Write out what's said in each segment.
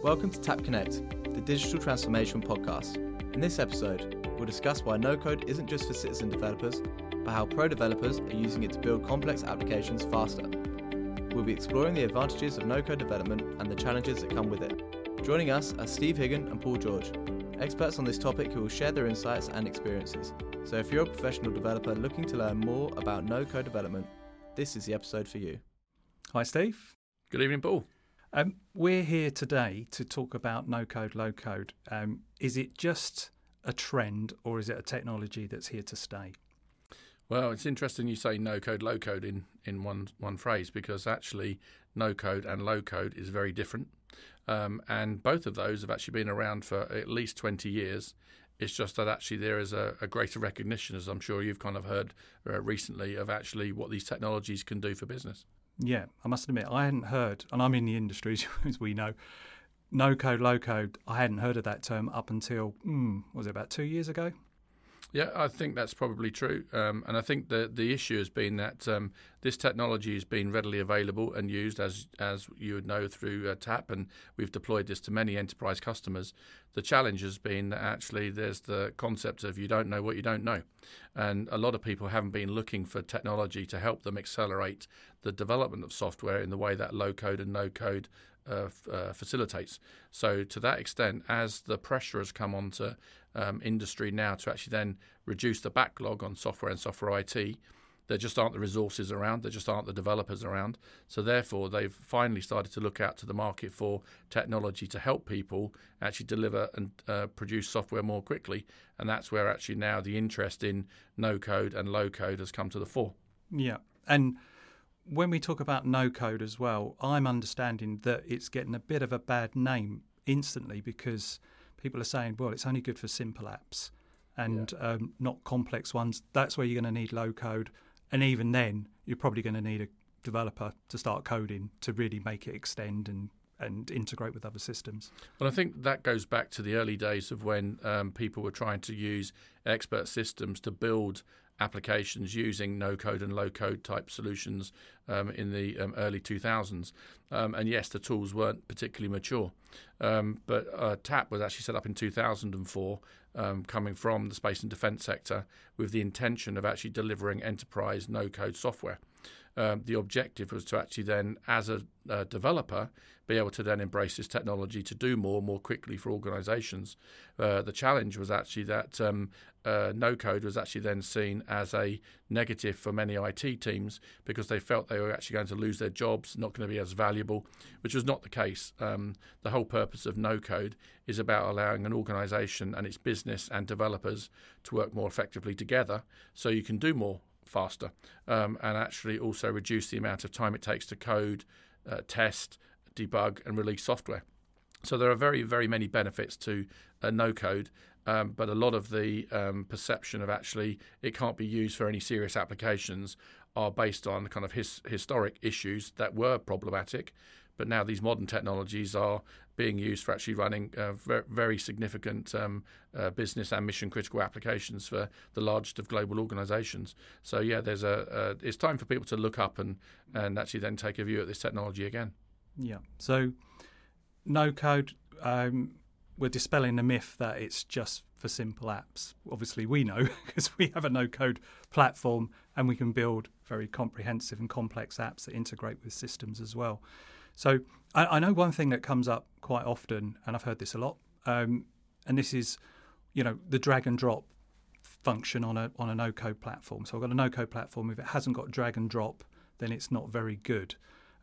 Welcome to TAAP Connect, the digital transformation podcast. In this episode, we'll discuss why no code isn't just for citizen developers, but how pro developers are using it to build complex applications faster. We'll be exploring the advantages of no code development and the challenges that come with it. Joining us are Steve Higgin and Paul George, experts on this topic who will share their insights and experiences. So if you're a professional developer looking to learn more about no code development, this is the episode for you. Hi, Steve. Good evening, Paul. Um, we're here today to talk about no code, low code. Um, is it just a trend or is it a technology that's here to stay? Well, it's interesting you say no code, low code in, in one, one phrase because actually no code and low code is very different. Um, and both of those have actually been around for at least 20 years. It's just that actually there is a, a greater recognition, as I'm sure you've kind of heard uh, recently, of actually what these technologies can do for business. Yeah, I must admit, I hadn't heard, and I'm in the industry, as we know, no code, low code. I hadn't heard of that term up until, mm, was it about two years ago? Yeah, I think that's probably true, um, and I think the the issue has been that um, this technology has been readily available and used, as as you would know through uh, TAAP, and we've deployed this to many enterprise customers. The challenge has been that actually there's the concept of you don't know what you don't know, and a lot of people haven't been looking for technology to help them accelerate the development of software in the way that low code and no code uh, uh, facilitates. So, to that extent, as the pressure has come onto um, industry now to actually then reduce the backlog on software and software IT, there just aren't the resources around, there just aren't the developers around. So, therefore, they've finally started to look out to the market for technology to help people actually deliver and uh, produce software more quickly. And that's where actually now the interest in no code and low code has come to the fore. Yeah. And when we talk about no code as well, I'm understanding that it's getting a bit of a bad name instantly because people are saying, well, it's only good for simple apps and yeah. um, not complex ones. That's where you're going to need low code. And even then, you're probably going to need a developer to start coding to really make it extend and and integrate with other systems. Well, I think that goes back to the early days of when um, people were trying to use expert systems to build applications using no code and low code type solutions um, in the um, early 2000s. Um, and yes, the tools weren't particularly mature. Um, but uh, TAAP was actually set up in 2004, um, coming from the space and defense sector, with the intention of actually delivering enterprise no code software. Um, the objective was to actually then, as a, a, developer, be able to then embrace this technology to do more more quickly for organizations. Uh, the challenge was actually that um, uh, no code was actually then seen as a negative for many IT teams because they felt they were actually going to lose their jobs, not going to be as valuable, which was not the case. Um, the whole purpose of no code is about allowing an organization and its business and developers to work more effectively together so you can do more faster um, and actually also reduce the amount of time it takes to code, uh, test, debug, and release software. So there are very, very many benefits to uh, no code, um, but a lot of the um, perception of actually it can't be used for any serious applications are based on kind of his, historic issues that were problematic. But now these modern technologies are being used for actually running uh, very, very, significant um, uh, business and mission critical applications for the largest of global organizations. So yeah, there's a, a, it's time for people to look up and and actually then take a view at this technology again. Yeah. So no code. Um, we're dispelling the myth that it's just for simple apps. Obviously, we know because we have a no code platform and we can build very comprehensive and complex apps that integrate with systems as well. So I, I, know one thing that comes up quite often, and I've heard this a lot, um, and this is, you know, the drag and drop function on a on a no code platform. So I've got a no code platform. If it hasn't got drag and drop, then it's not very good.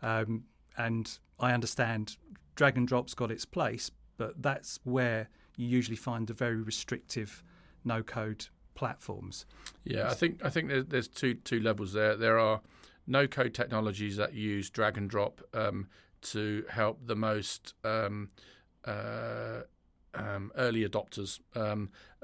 Um, and I understand drag and drop's got its place, but that's where you usually find the very restrictive no code platforms. Yeah, I think I think there's two two levels there. There are no code technologies that use drag and drop um, to help the most um, uh, um, early adopters.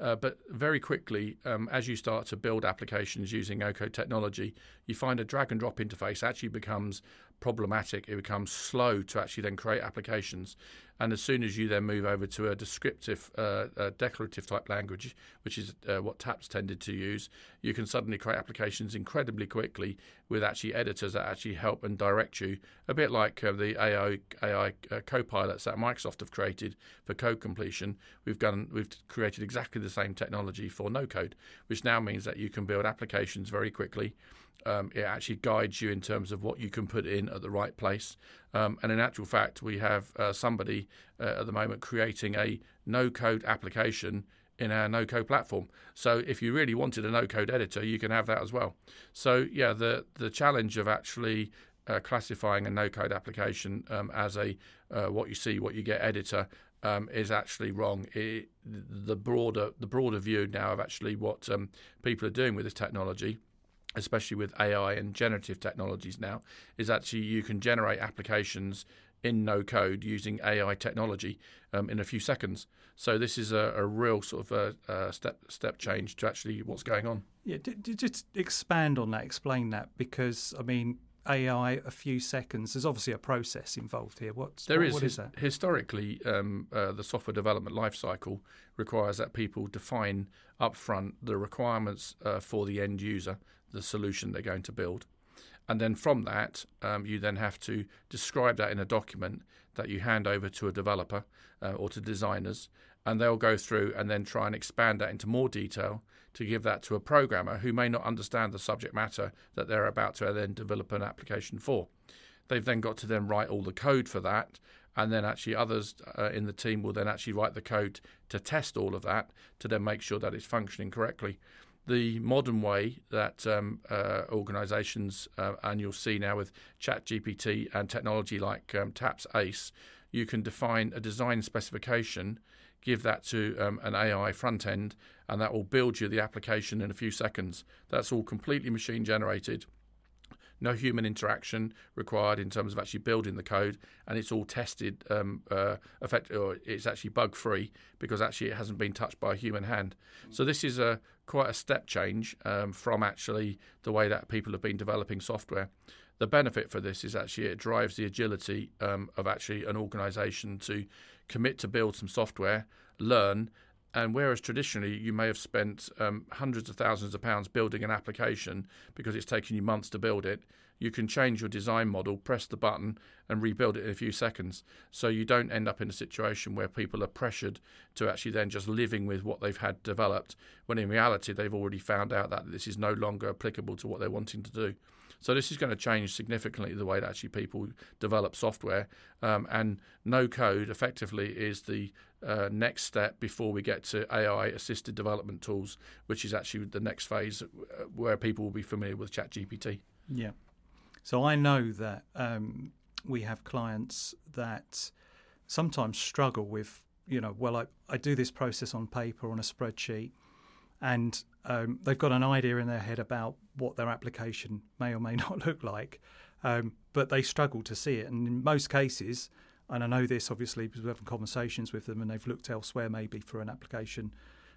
Uh, but very quickly, um, as you start to build applications using no code technology, you find a drag and drop interface actually becomes problematic. It becomes slow to actually then create applications. And as soon as you then move over to a descriptive, uh, uh, declarative type language, which is uh, what TAAP's tended to use, you can suddenly create applications incredibly quickly with actually editors that actually help and direct you. A bit like uh, the AI, AI uh, co-pilots that Microsoft have created for code completion. We've done, we've created exactly the same technology for no code, which now means that you can build applications very quickly. Um, it actually guides you in terms of what you can put in at the right place. Um, and in actual fact, we have uh, somebody uh, at the moment creating a no code application in our no code platform. So if you really wanted a no code editor, you can have that as well. So, yeah, the, the challenge of actually uh, classifying a no code application um, as a uh, what you see, what you get editor um, is actually wrong. It, the broader the broader view now of actually what um, people are doing with this technology especially with AI and generative technologies now, is actually you can generate applications in no code using AI technology um, in a few seconds. So this is a, a real sort of a, a, step step change to actually what's going on. Yeah, just expand on that, explain that, because I mean. AI, a few seconds. There's obviously a process involved here. What's there what, is, what is that? Historically, um, uh, the software development lifecycle requires that people define upfront the requirements uh, for the end user the solution they're going to build. And then from that, um, you then have to describe that in a document that you hand over to a developer uh, or to designers, and they'll go through and then try and expand that into more detail to give that to a programmer who may not understand the subject matter that they're about to then develop an application for. They've then got to then write all the code for that, and then actually others uh, in the team will then actually write the code to test all of that to then make sure that it's functioning correctly the modern way that um, uh, organizations, uh, and you'll see now with ChatGPT and technology like um, TAAP's ACE, you can define a design specification, give that to um, an AI front end, and that will build you the application in a few seconds. That's all completely machine generated no human interaction required in terms of actually building the code, and it's all tested um, uh, effect, or it's actually bug free because actually it hasn't been touched by a human hand. So this is a quite a step change um, from actually the way that people have been developing software. The benefit for this is actually it drives the agility um, of actually an organisation to commit to build some software, learn, and whereas traditionally you may have spent um, hundreds of thousands of pounds building an application because it's taken you months to build it, you can change your design model, press the button, and rebuild it in a few seconds. So you don't end up in a situation where people are pressured to actually then just living with what they've had developed, when in reality they've already found out that this is no longer applicable to what they're wanting to do. So this is going to change significantly the way that actually people develop software. Um, and no code effectively is the uh, next step before we get to AI assisted development tools, which is actually the next phase uh, where people will be familiar with ChatGPT. Yeah. So I know that um, we have clients that sometimes struggle with, you know, well, I, I do this process on paper on a spreadsheet and um, they've got an idea in their head about what their application may or may not look like, um, but they struggle to see it. And in most cases, and I know this obviously because we're having conversations with them and they've looked elsewhere maybe for an application,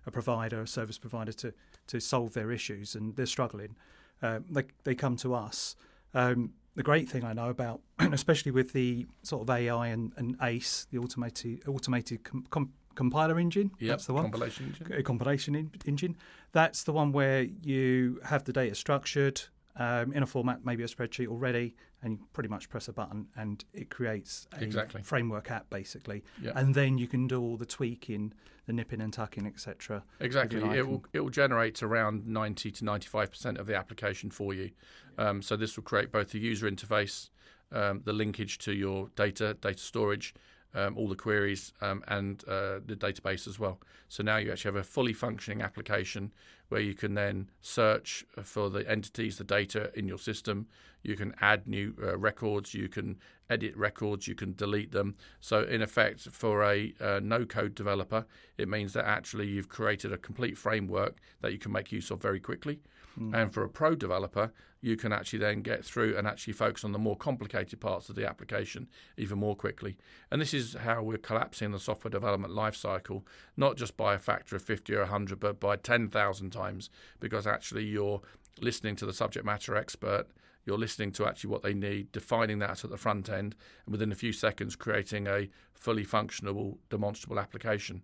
a provider, a service provider to, to solve their issues and they're struggling. Uh, they, they come to us. Um, the great thing I know about, especially with the sort of AI and, and ACE, the automated automated com, com, compiler engine. Yep, that's the one. Compilation engine. A compilation in, engine. That's the one where you have the data structured um, in a format, maybe a spreadsheet already, and you pretty much press a button and it creates a exactly. framework app basically. Yep. And then you can do all the tweaking, the nipping and tucking, etc. Exactly. It will it will generate around ninety to ninety five percent of the application for you. Um, so this will create both the user interface, um, the linkage to your data, data storage, um, all the queries um, and uh, the database as well. So now you actually have a fully functioning application where you can then search for the entities, the data in your system. You can add new uh, records, you can edit records, you can delete them. So, in effect, for a uh, no code developer, it means that actually you've created a complete framework that you can make use of very quickly. Mm. And for a pro developer, you can actually then get through and actually focus on the more complicated parts of the application even more quickly. And this is how we're collapsing the software development lifecycle, not just by a factor of 50 or 100, but by 10,000 times, because actually you're listening to the subject matter expert you're listening to actually what they need, defining that at the front end, and within a few seconds creating a fully functional, demonstrable application.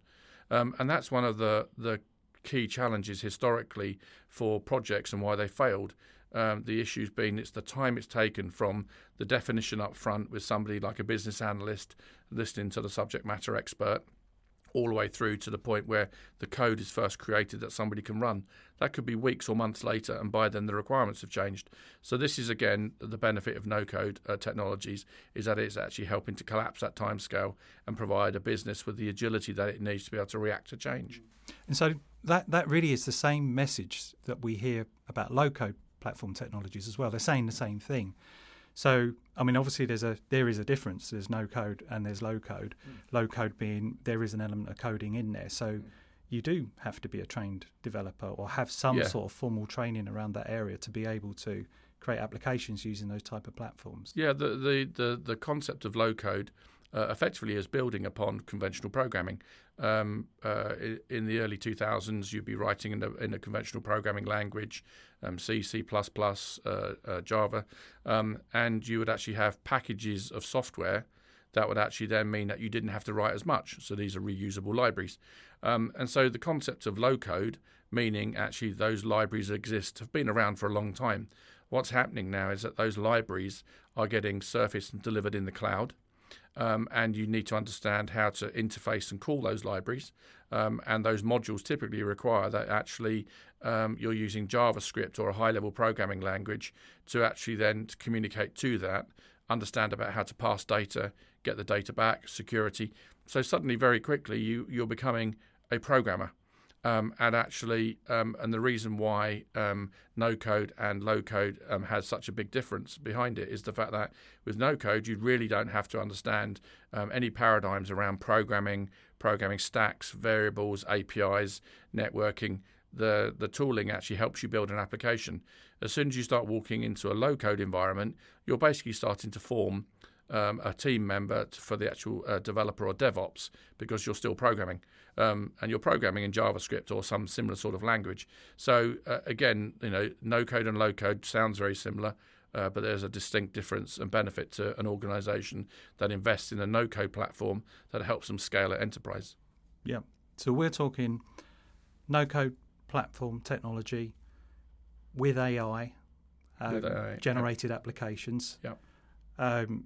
Um, and that's one of the the key challenges historically for projects and why they failed. Um, the issues being it's the time it's taken from the definition up front with somebody like a business analyst listening to the subject matter expert all the way through to the point where the code is first created that somebody can run. That could be weeks or months later, and by then the requirements have changed. So this is again the benefit of no-code uh, technologies is that it's actually helping to collapse that timescale and provide a business with the agility that it needs to be able to react to change. And so that that really is the same message that we hear about low-code platform technologies as well. They're saying the same thing. So, I mean, obviously, there's a there is a difference. There's no code and there's low code. Mm. Low code being there is an element of coding in there. So, mm. you do have to be a trained developer or have some yeah. sort of formal training around that area to be able to create applications using those type of platforms. Yeah, the the the, the concept of low code uh, effectively is building upon conventional programming. Um, uh, in the early 2000s, you'd be writing in a, in a conventional programming language, um, C, C++, uh, uh, Java, um, and you would actually have packages of software that would actually then mean that you didn't have to write as much. So these are reusable libraries. Um, and so the concept of low code, meaning actually those libraries exist, have been around for a long time. What's happening now is that those libraries are getting surfaced and delivered in the cloud um, and you need to understand how to interface and call those libraries. Um, and those modules typically require that actually um, you're using JavaScript or a high level programming language to actually then communicate to that, understand about how to pass data, get the data back, security. So suddenly, very quickly, you, you're becoming a programmer. Um, and actually, um, and the reason why um, no code and low code um, has such a big difference behind it is the fact that with no code, you really don't have to understand um, any paradigms around programming, programming stacks, variables, APIs, networking. The the tooling actually helps you build an application. As soon as you start walking into a low code environment, you're basically starting to form um, a team member for the actual uh, developer or DevOps because you're still programming um, and you're programming in JavaScript or some similar sort of language. So uh, again, you know, no code and low code sounds very similar. Uh, but there's a distinct difference and benefit to an organization that invests in a no code platform that helps them scale at enterprise. Yeah. So we're talking no code platform technology with AI, um, with AI generated yeah. applications. Yeah. Um,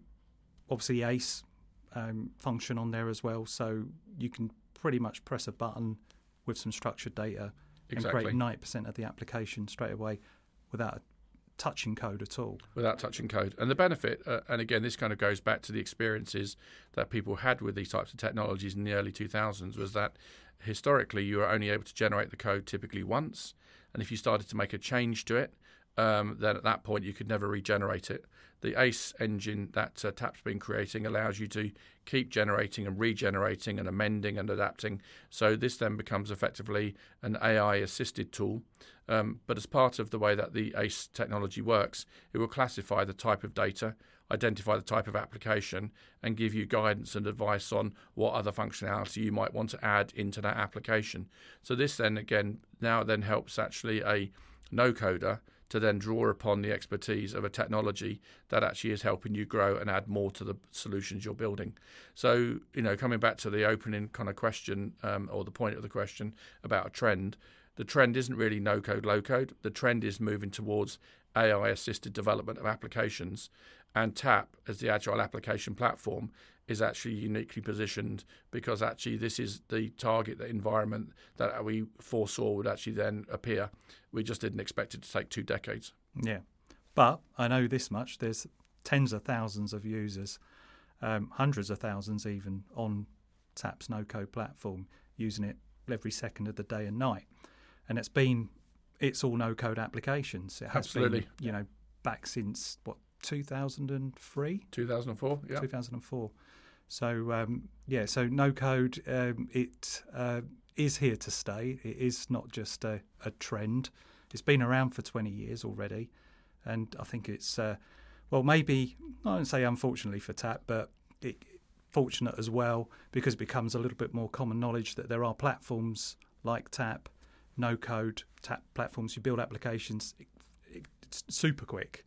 obviously ACE um, function on there as well, so you can pretty much press a button with some structured data exactly. and create ninety percent of the application straight away without touching code at all. Without touching code, and the benefit, uh, and again, this kind of goes back to the experiences that people had with these types of technologies in the early two thousands, was that historically you were only able to generate the code typically once, and if you started to make a change to it, um, then at that point you could never regenerate it. The ACE engine that uh, TAAP's been creating allows you to keep generating and regenerating and amending and adapting. So this then becomes effectively an AI assisted tool. Um, but as part of the way that the ACE technology works, it will classify the type of data, identify the type of application, and give you guidance and advice on what other functionality you might want to add into that application. So this then again now then helps actually a no coder to then draw upon the expertise of a technology that actually is helping you grow and add more to the solutions you're building. So, you know, coming back to the opening kind of question um, or the point of the question about a trend, the trend isn't really no code, low code. The trend is moving towards AI assisted development of applications. And TAAP, as the agile application platform, is actually uniquely positioned because actually this is the target the environment that we foresaw would actually then appear. We just didn't expect it to take two decades. Yeah, but I know this much: there's tens of thousands of users, um, hundreds of thousands even on TAAP's no-code platform using it every second of the day and night, and it's been it's all no-code applications. It has Absolutely. been you know back since what 2003 2004 yeah 2004 so um, yeah, so no code um, it uh, is here to stay. It is not just a, a, trend. It's been around for 20 years already, and I think it's uh, well maybe I don't say unfortunately for TAAP, but it, fortunate as well because it becomes a little bit more common knowledge that there are platforms like TAAP, no code TAAP platforms. You build applications. It, it's super quick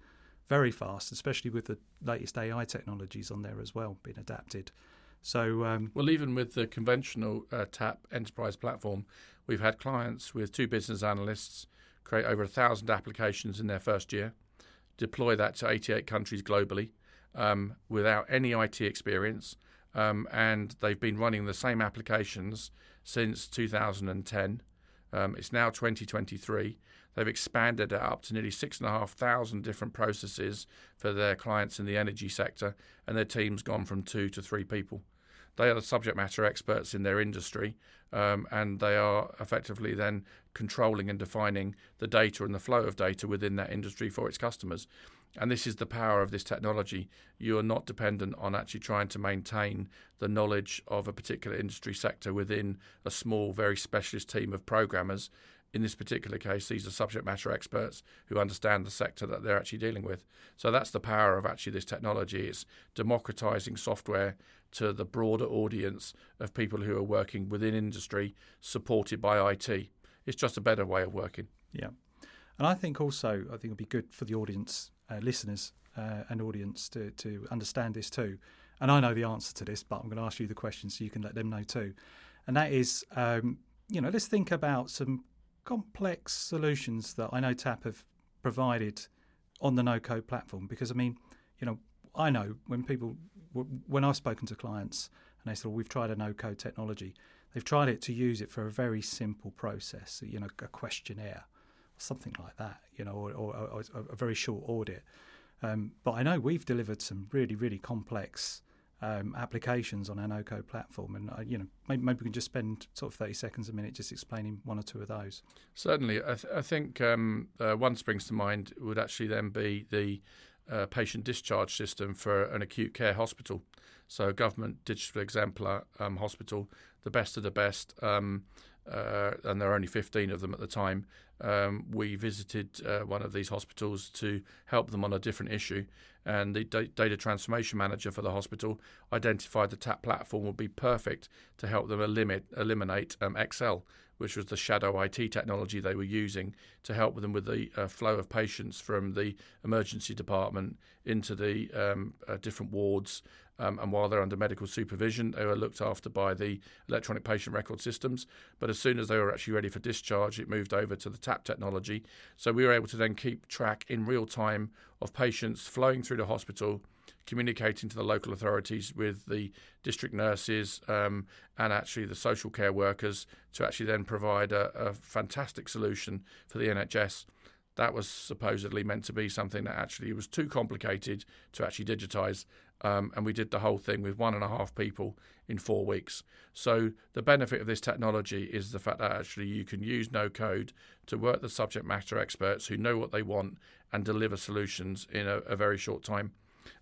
very fast, especially with the latest AI technologies on there as well being adapted. So, um, well, even with the conventional uh, TAAP enterprise platform, we've had clients with two business analysts create over a thousand applications in their first year, deploy that to 88 countries globally um, without any IT experience, um, and they've been running the same applications since 2010. Um, it's now 2023. They've expanded it up to nearly six and a half thousand different processes for their clients in the energy sector, and their team's gone from two to three people. They are the subject matter experts in their industry, um, and they are effectively then controlling and defining the data and the flow of data within that industry for its customers. And this is the power of this technology. You are not dependent on actually trying to maintain the knowledge of a particular industry sector within a small, very specialist team of programmers in this particular case, these are subject matter experts who understand the sector that they're actually dealing with. So that's the power of actually this technology. It's democratizing software to the broader audience of people who are working within industry supported by IT. It's just a better way of working. Yeah. And I think also, I think it'd be good for the audience, uh, listeners uh, and audience to, to understand this too. And I know the answer to this, but I'm going to ask you the question so you can let them know too. And that is, um, you know, let's think about some complex solutions that I know TAAP have provided on the no code platform. Because I mean, you know, I know when people, when I've spoken to clients and they said, well, we've tried a no code technology, they've tried it to use it for a very simple process, you know, a questionnaire something like that, you know, or, or, or a very short audit. Um, but I know we've delivered some really, really complex um, applications on our no-code platform, and uh, you know maybe, maybe, we can just spend sort of thirty seconds a minute just explaining one or two of those. Certainly, I, th- I think um, uh, one springs to mind would actually then be the uh, patient discharge system for an acute care hospital. So, government digital exemplar um, hospital, the best of the best. Um, uh, and there are only 15 of them at the time. Um, we visited uh, one of these hospitals to help them on a different issue, and the da- data transformation manager for the hospital identified the TAAP platform would be perfect to help them eliminate, eliminate um, Excel, which was the shadow IT technology they were using to help them with the uh, flow of patients from the emergency department into the um, uh, different wards um, and while they're under medical supervision, they were looked after by the electronic patient record systems. But as soon as they were actually ready for discharge, it moved over to the TAAP technology. So we were able to then keep track in real time of patients flowing through the hospital, communicating to the local authorities with the district nurses um, and actually the social care workers to actually then provide a, a fantastic solution for the NHS that was supposedly meant to be something that actually was too complicated to actually digitize. Um, and we did the whole thing with one and a half people in four weeks. So the benefit of this technology is the fact that actually you can use no code to work the subject matter experts who know what they want and deliver solutions in a, a very short time.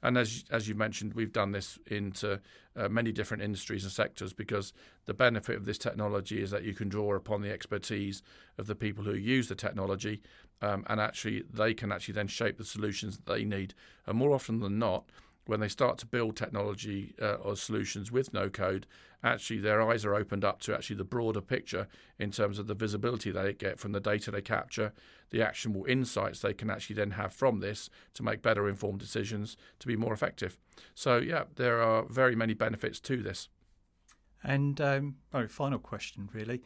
And as as you mentioned, we've done this into uh, many different industries and sectors because the benefit of this technology is that you can draw upon the expertise of the people who use the technology, um, and actually they can actually then shape the solutions that they need. And more often than not, when they start to build technology uh, or solutions with no code, actually their eyes are opened up to actually the broader picture in terms of the visibility they get from the data they capture, the actionable insights they can actually then have from this to make better informed decisions to be more effective. So, yeah, there are very many benefits to this. And um, oh, final question, really.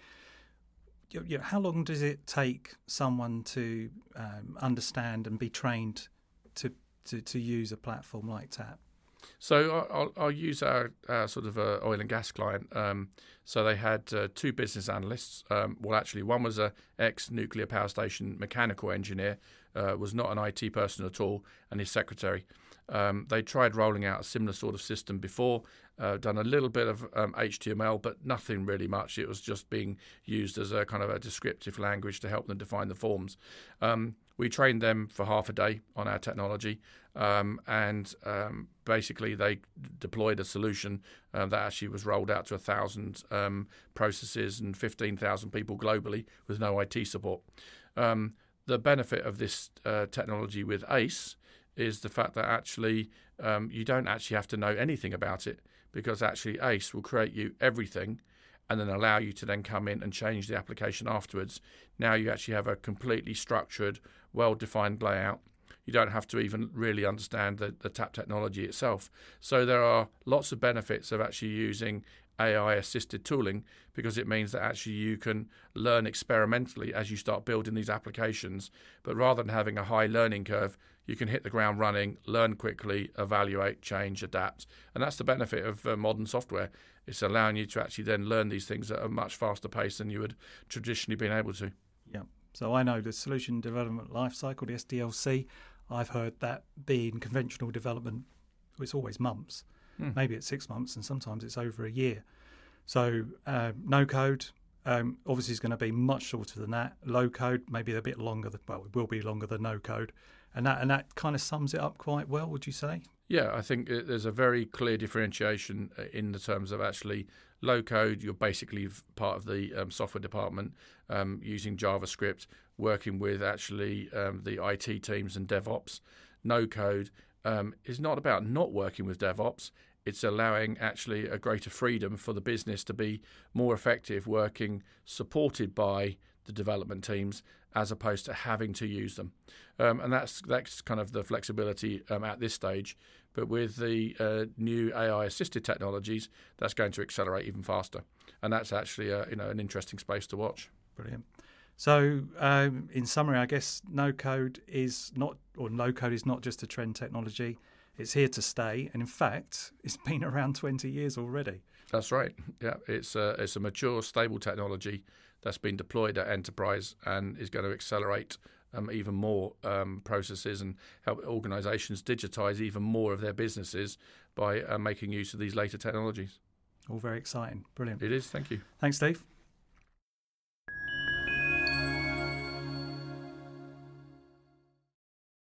You know, how long does it take someone to um, understand and be trained to to, to use a platform like TAAP? So I'll, I'll use our, sort of uh, oil and gas client. Um, so they had uh, two business analysts. Um, well, actually, one was a ex nuclear power station mechanical engineer, uh, was not an IT person at all, and his secretary. Um, they tried rolling out a similar sort of system before, uh, done a little bit of um, HTML, but nothing really much. It was just being used as a kind of a descriptive language to help them define the forms. Um, we trained them for half a day on our technology, um, and um, basically they deployed a solution uh, that actually was rolled out to a thousand um, processes and fifteen thousand people globally with no IT support. The benefit of this uh, technology with ACE is the fact that actually um, you don't actually have to know anything about it because actually ACE will create you everything and then allow you to then come in and change the application afterwards. Now you actually have a completely structured, well defined layout. you don't have to even really understand the, the TAAP technology itself. So there are lots of benefits of actually using AI assisted tooling because it means that actually you can learn experimentally as you start building these applications. But rather than having a high learning curve, you can hit the ground running, learn quickly, evaluate, change, adapt. And that's the benefit of uh, modern software. It's allowing you to actually then learn these things at a much faster pace than you would traditionally been able to. Yeah. So I know the solution development lifecycle, the SDLC. I've heard that being conventional development, it's always months. Hmm. Maybe it's six months, and sometimes it's over a year. So uh, no code um, obviously is going to be much shorter than that. Low code maybe a bit longer. Than, well, it will be longer than no code, and that and that kind of sums it up quite well. Would you say? Yeah, I think there's a very clear differentiation uh, in the terms of actually low code. You're basically part of the um, software department um, using JavaScript, working with actually um, the IT teams and DevOps. No code um, is not about not working with DevOps it's allowing actually a greater freedom for the business to be more effective working supported by the development teams as opposed to having to use them. Um, and that's that's kind of the flexibility um, at this stage. But with the uh, new AI assisted technologies, that's going to accelerate even faster. And that's actually a, you know an interesting space to watch. Brilliant. So, um, in summary, I guess no code is not, or no code is not just a trend technology. It's here to stay, and in fact, it's been around 20 years already. That's right. Yeah, it's a, it's a mature, stable technology that's been deployed at enterprise and is going to accelerate um, even more um, processes and help organisations digitise even more of their businesses by uh, making use of these later technologies. All very exciting. Brilliant. It is. Thank you. Thanks, Steve.